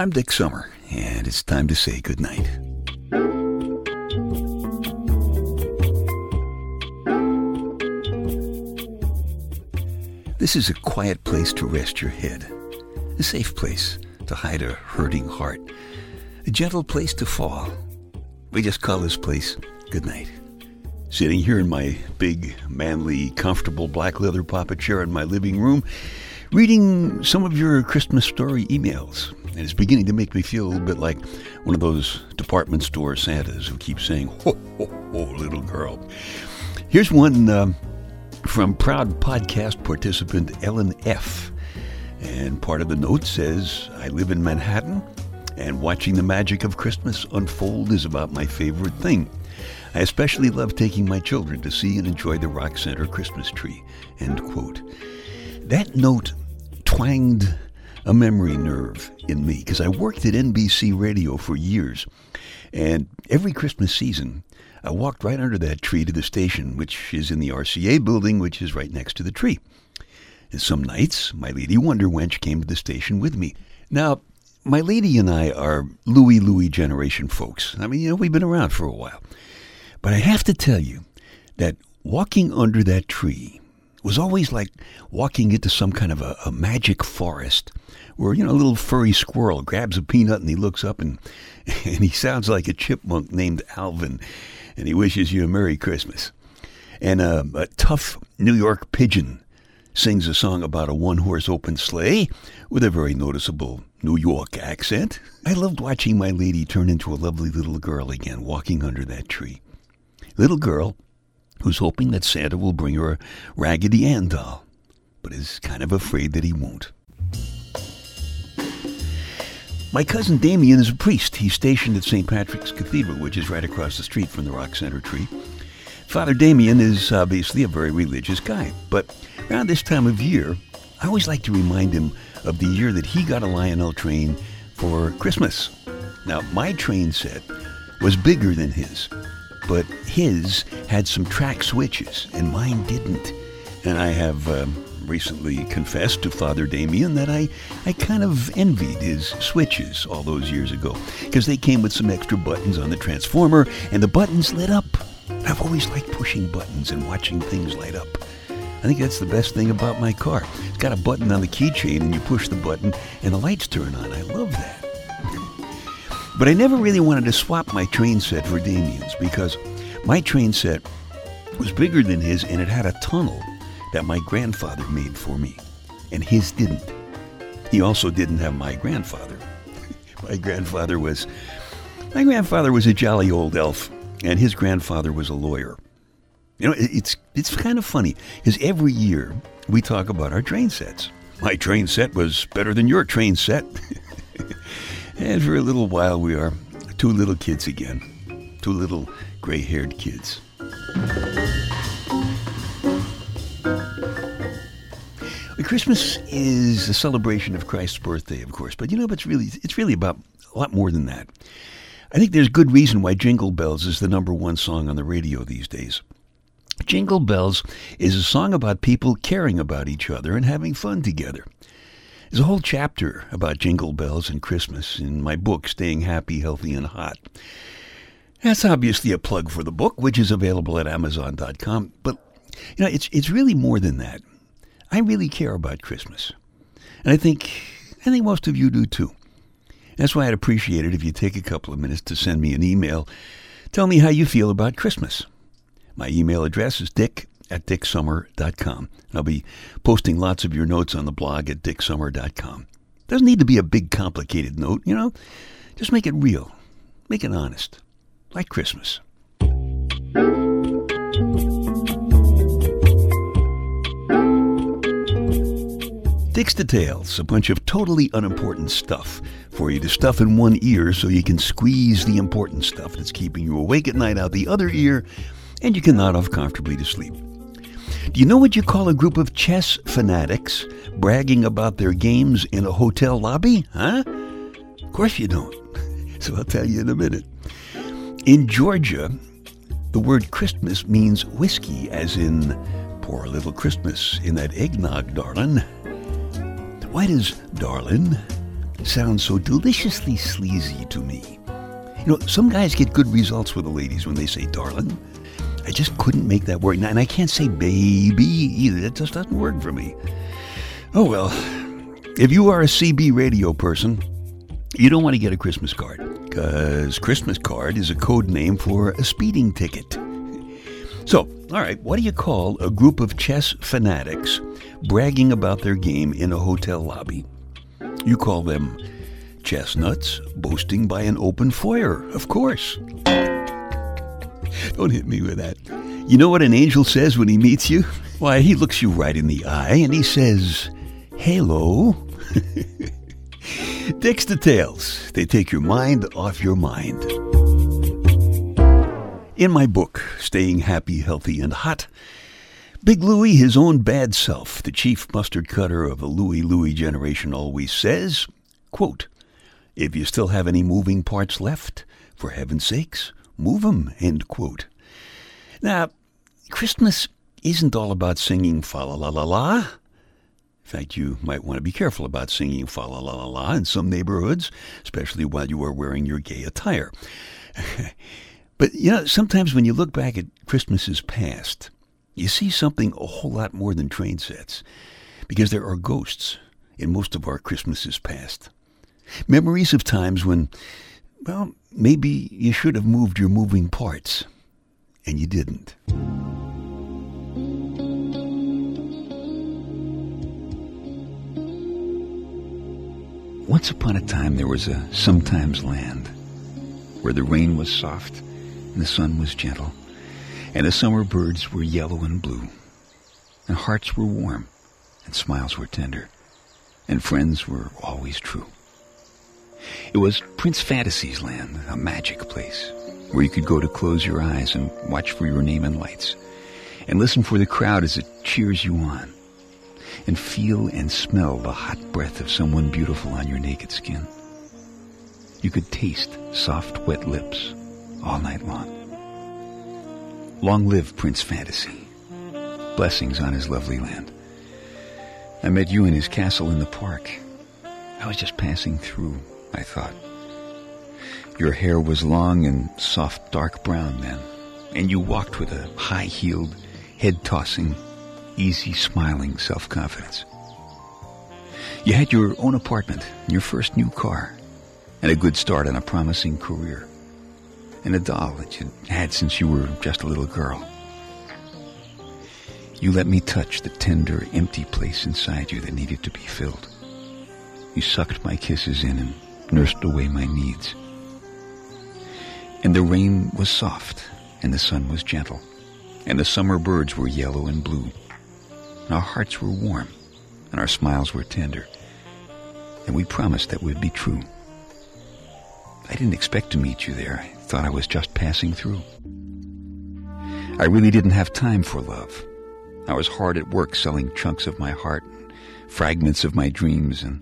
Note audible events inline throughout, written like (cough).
I'm Dick Summer, and it's time to say goodnight. This is a quiet place to rest your head, a safe place to hide a hurting heart, a gentle place to fall. We just call this place goodnight. Sitting here in my big, manly, comfortable black leather papa chair in my living room, reading some of your Christmas story emails. And it's beginning to make me feel a little bit like one of those department store Santas who keep saying, ho, ho, ho, little girl. Here's one um, from proud podcast participant Ellen F. And part of the note says, I live in Manhattan, and watching the magic of Christmas unfold is about my favorite thing. I especially love taking my children to see and enjoy the Rock Center Christmas tree. End quote. That note twanged a memory nerve in me because I worked at NBC Radio for years. And every Christmas season, I walked right under that tree to the station, which is in the RCA building, which is right next to the tree. And some nights, my lady Wonder Wench came to the station with me. Now, my lady and I are Louie Louie generation folks. I mean, you know, we've been around for a while. But I have to tell you that walking under that tree was always like walking into some kind of a, a magic forest where, you know, a little furry squirrel grabs a peanut and he looks up and, (laughs) and he sounds like a chipmunk named Alvin and he wishes you a Merry Christmas. And uh, a tough New York pigeon sings a song about a one horse open sleigh with a very noticeable New York accent. I loved watching my lady turn into a lovely little girl again walking under that tree. Little girl who's hoping that Santa will bring her a Raggedy Ann doll, but is kind of afraid that he won't. My cousin Damien is a priest. He's stationed at St. Patrick's Cathedral, which is right across the street from the Rock Center tree. Father Damien is obviously a very religious guy, but around this time of year, I always like to remind him of the year that he got a Lionel train for Christmas. Now, my train set was bigger than his, but his had some track switches, and mine didn't. And I have um, recently confessed to Father Damien that I, I kind of envied his switches all those years ago because they came with some extra buttons on the transformer and the buttons lit up. I've always liked pushing buttons and watching things light up. I think that's the best thing about my car. It's got a button on the keychain and you push the button and the lights turn on. I love that. But I never really wanted to swap my train set for Damien's because my train set was bigger than his and it had a tunnel that my grandfather made for me, and his didn't. He also didn't have my grandfather. (laughs) my grandfather was my grandfather was a jolly old elf, and his grandfather was a lawyer. You know, it's it's kind of funny because every year we talk about our train sets. My train set was better than your train set. (laughs) and for a little while, we are two little kids again, two little gray-haired kids. Christmas is a celebration of Christ's birthday, of course, but you know, it's really it's really about a lot more than that. I think there's good reason why Jingle Bells is the number one song on the radio these days. Jingle Bells is a song about people caring about each other and having fun together. There's a whole chapter about Jingle Bells and Christmas in my book, Staying Happy, Healthy, and Hot. That's obviously a plug for the book, which is available at Amazon.com. But you know, it's it's really more than that. I really care about Christmas. And I think I think most of you do too. That's why I'd appreciate it if you take a couple of minutes to send me an email. Tell me how you feel about Christmas. My email address is dick at dicksummer.com. I'll be posting lots of your notes on the blog at dicksummer.com. Doesn't need to be a big complicated note, you know. Just make it real. Make it honest. Like Christmas. Dick's Details, a bunch of totally unimportant stuff for you to stuff in one ear so you can squeeze the important stuff that's keeping you awake at night out the other ear and you can nod off comfortably to sleep. Do you know what you call a group of chess fanatics bragging about their games in a hotel lobby? Huh? Of course you don't. (laughs) So I'll tell you in a minute. In Georgia, the word Christmas means whiskey, as in, pour a little Christmas in that eggnog, darling. Why does darling sound so deliciously sleazy to me. You know, some guys get good results with the ladies when they say darling. I just couldn't make that work. And I can't say baby either. That just doesn't work for me. Oh well. If you are a CB radio person, you don't want to get a Christmas card because Christmas card is a code name for a speeding ticket. So, all right, what do you call a group of chess fanatics bragging about their game in a hotel lobby? You call them chestnuts boasting by an open foyer, of course. Don't hit me with that. You know what an angel says when he meets you? Why, he looks you right in the eye and he says, Hello. (laughs) Dicks details. They take your mind off your mind. In my book, Staying Happy, Healthy, and Hot, Big Louie, his own bad self, the chief mustard cutter of the Louie Louie generation, always says, quote, If you still have any moving parts left, for heaven's sakes, move 'em, end quote. Now, Christmas isn't all about singing fa la la la la. In fact, you might want to be careful about singing fa la la la la in some neighborhoods, especially while you are wearing your gay attire. (laughs) but, you know, sometimes when you look back at Christmases past, you see something a whole lot more than train sets, because there are ghosts in most of our Christmases past. Memories of times when, well, maybe you should have moved your moving parts, and you didn't. Once upon a time, there was a sometimes land where the rain was soft and the sun was gentle, and the summer birds were yellow and blue, and hearts were warm, and smiles were tender, and friends were always true. It was Prince Fantasy's land, a magic place, where you could go to close your eyes and watch for your name in lights, and listen for the crowd as it cheers you on and feel and smell the hot breath of someone beautiful on your naked skin. You could taste soft, wet lips all night long. Long live Prince Fantasy. Blessings on his lovely land. I met you in his castle in the park. I was just passing through, I thought. Your hair was long and soft dark brown then, and you walked with a high-heeled, head-tossing, easy smiling self-confidence. You had your own apartment, your first new car, and a good start on a promising career, and a doll that you had since you were just a little girl. You let me touch the tender, empty place inside you that needed to be filled. You sucked my kisses in and nursed away my needs. And the rain was soft, and the sun was gentle, and the summer birds were yellow and blue, and our hearts were warm, and our smiles were tender, and we promised that would be true. I didn't expect to meet you there. I thought I was just passing through. I really didn't have time for love. I was hard at work selling chunks of my heart, fragments of my dreams, and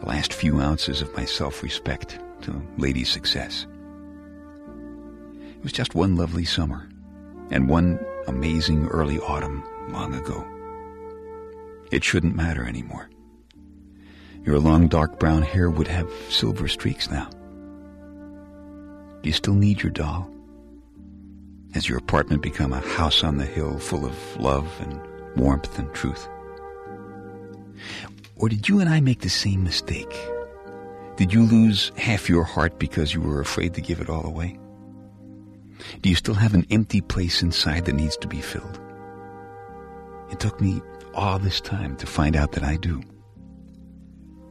the last few ounces of my self-respect to lady success. It was just one lovely summer and one amazing early autumn long ago. It shouldn't matter anymore. Your long dark brown hair would have silver streaks now. Do you still need your doll? Has your apartment become a house on the hill full of love and warmth and truth? Or did you and I make the same mistake? Did you lose half your heart because you were afraid to give it all away? Do you still have an empty place inside that needs to be filled? It took me all this time to find out that I do.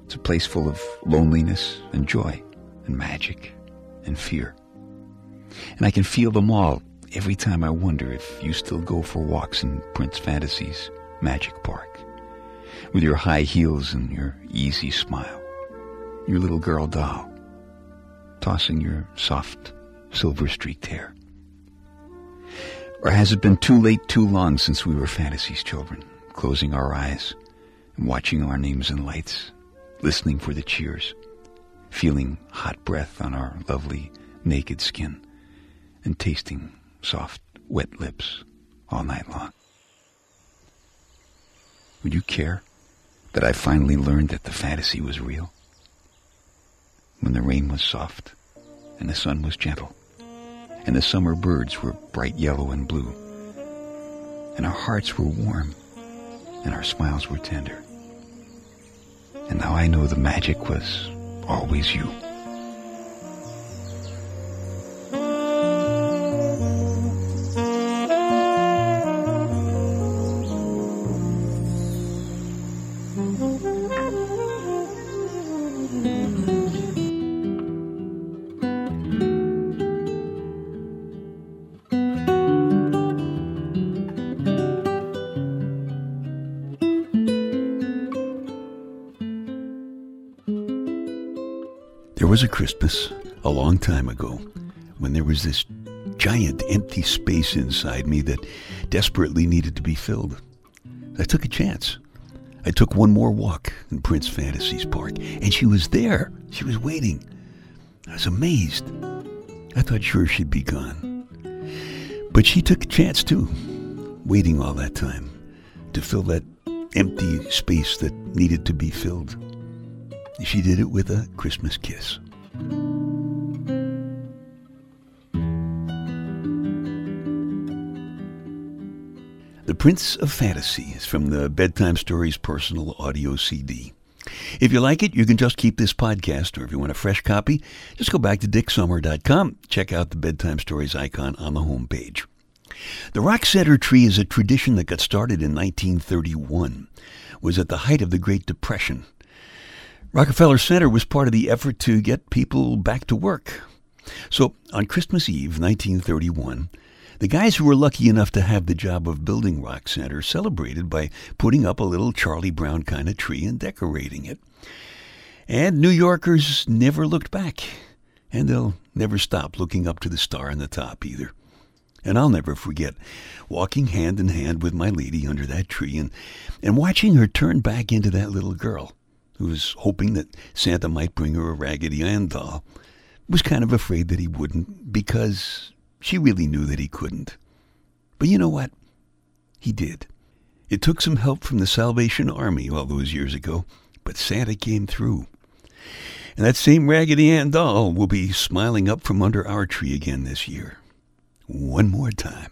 It's a place full of loneliness and joy and magic and fear. And I can feel them all every time I wonder if you still go for walks in Prince Fantasy's magic park with your high heels and your easy smile, your little girl doll, tossing your soft silver streaked hair. Or has it been too late too long since we were Fantasy's children? closing our eyes and watching our names in lights, listening for the cheers, feeling hot breath on our lovely naked skin, and tasting soft, wet lips all night long. Would you care that I finally learned that the fantasy was real? when the rain was soft and the sun was gentle and the summer birds were bright yellow and blue and our hearts were warm and our smiles were tender. And now I know the magic was always you. Was a Christmas a long time ago when there was this giant empty space inside me that desperately needed to be filled. I took a chance. I took one more walk in Prince Fantasies Park, and she was there. She was waiting. I was amazed. I thought sure she'd be gone. But she took a chance too, waiting all that time to fill that empty space that needed to be filled. She did it with a Christmas kiss. The Prince of Fantasy is from the Bedtime Stories personal audio CD. If you like it, you can just keep this podcast, or if you want a fresh copy, just go back to dicksummer.com. Check out the Bedtime Stories icon on the homepage. The Rock Center tree is a tradition that got started in 1931. It was at the height of the Great Depression. Rockefeller Center was part of the effort to get people back to work. So on Christmas Eve, 1931, the guys who were lucky enough to have the job of building Rock Center celebrated by putting up a little Charlie Brown kind of tree and decorating it. And New Yorkers never looked back, and they'll never stop looking up to the star on the top either. And I'll never forget walking hand in hand with my lady under that tree and, and watching her turn back into that little girl who was hoping that Santa might bring her a Raggedy Ann doll, was kind of afraid that he wouldn't because she really knew that he couldn't. But you know what? He did. It took some help from the Salvation Army all those years ago, but Santa came through. And that same Raggedy Ann doll will be smiling up from under our tree again this year. One more time.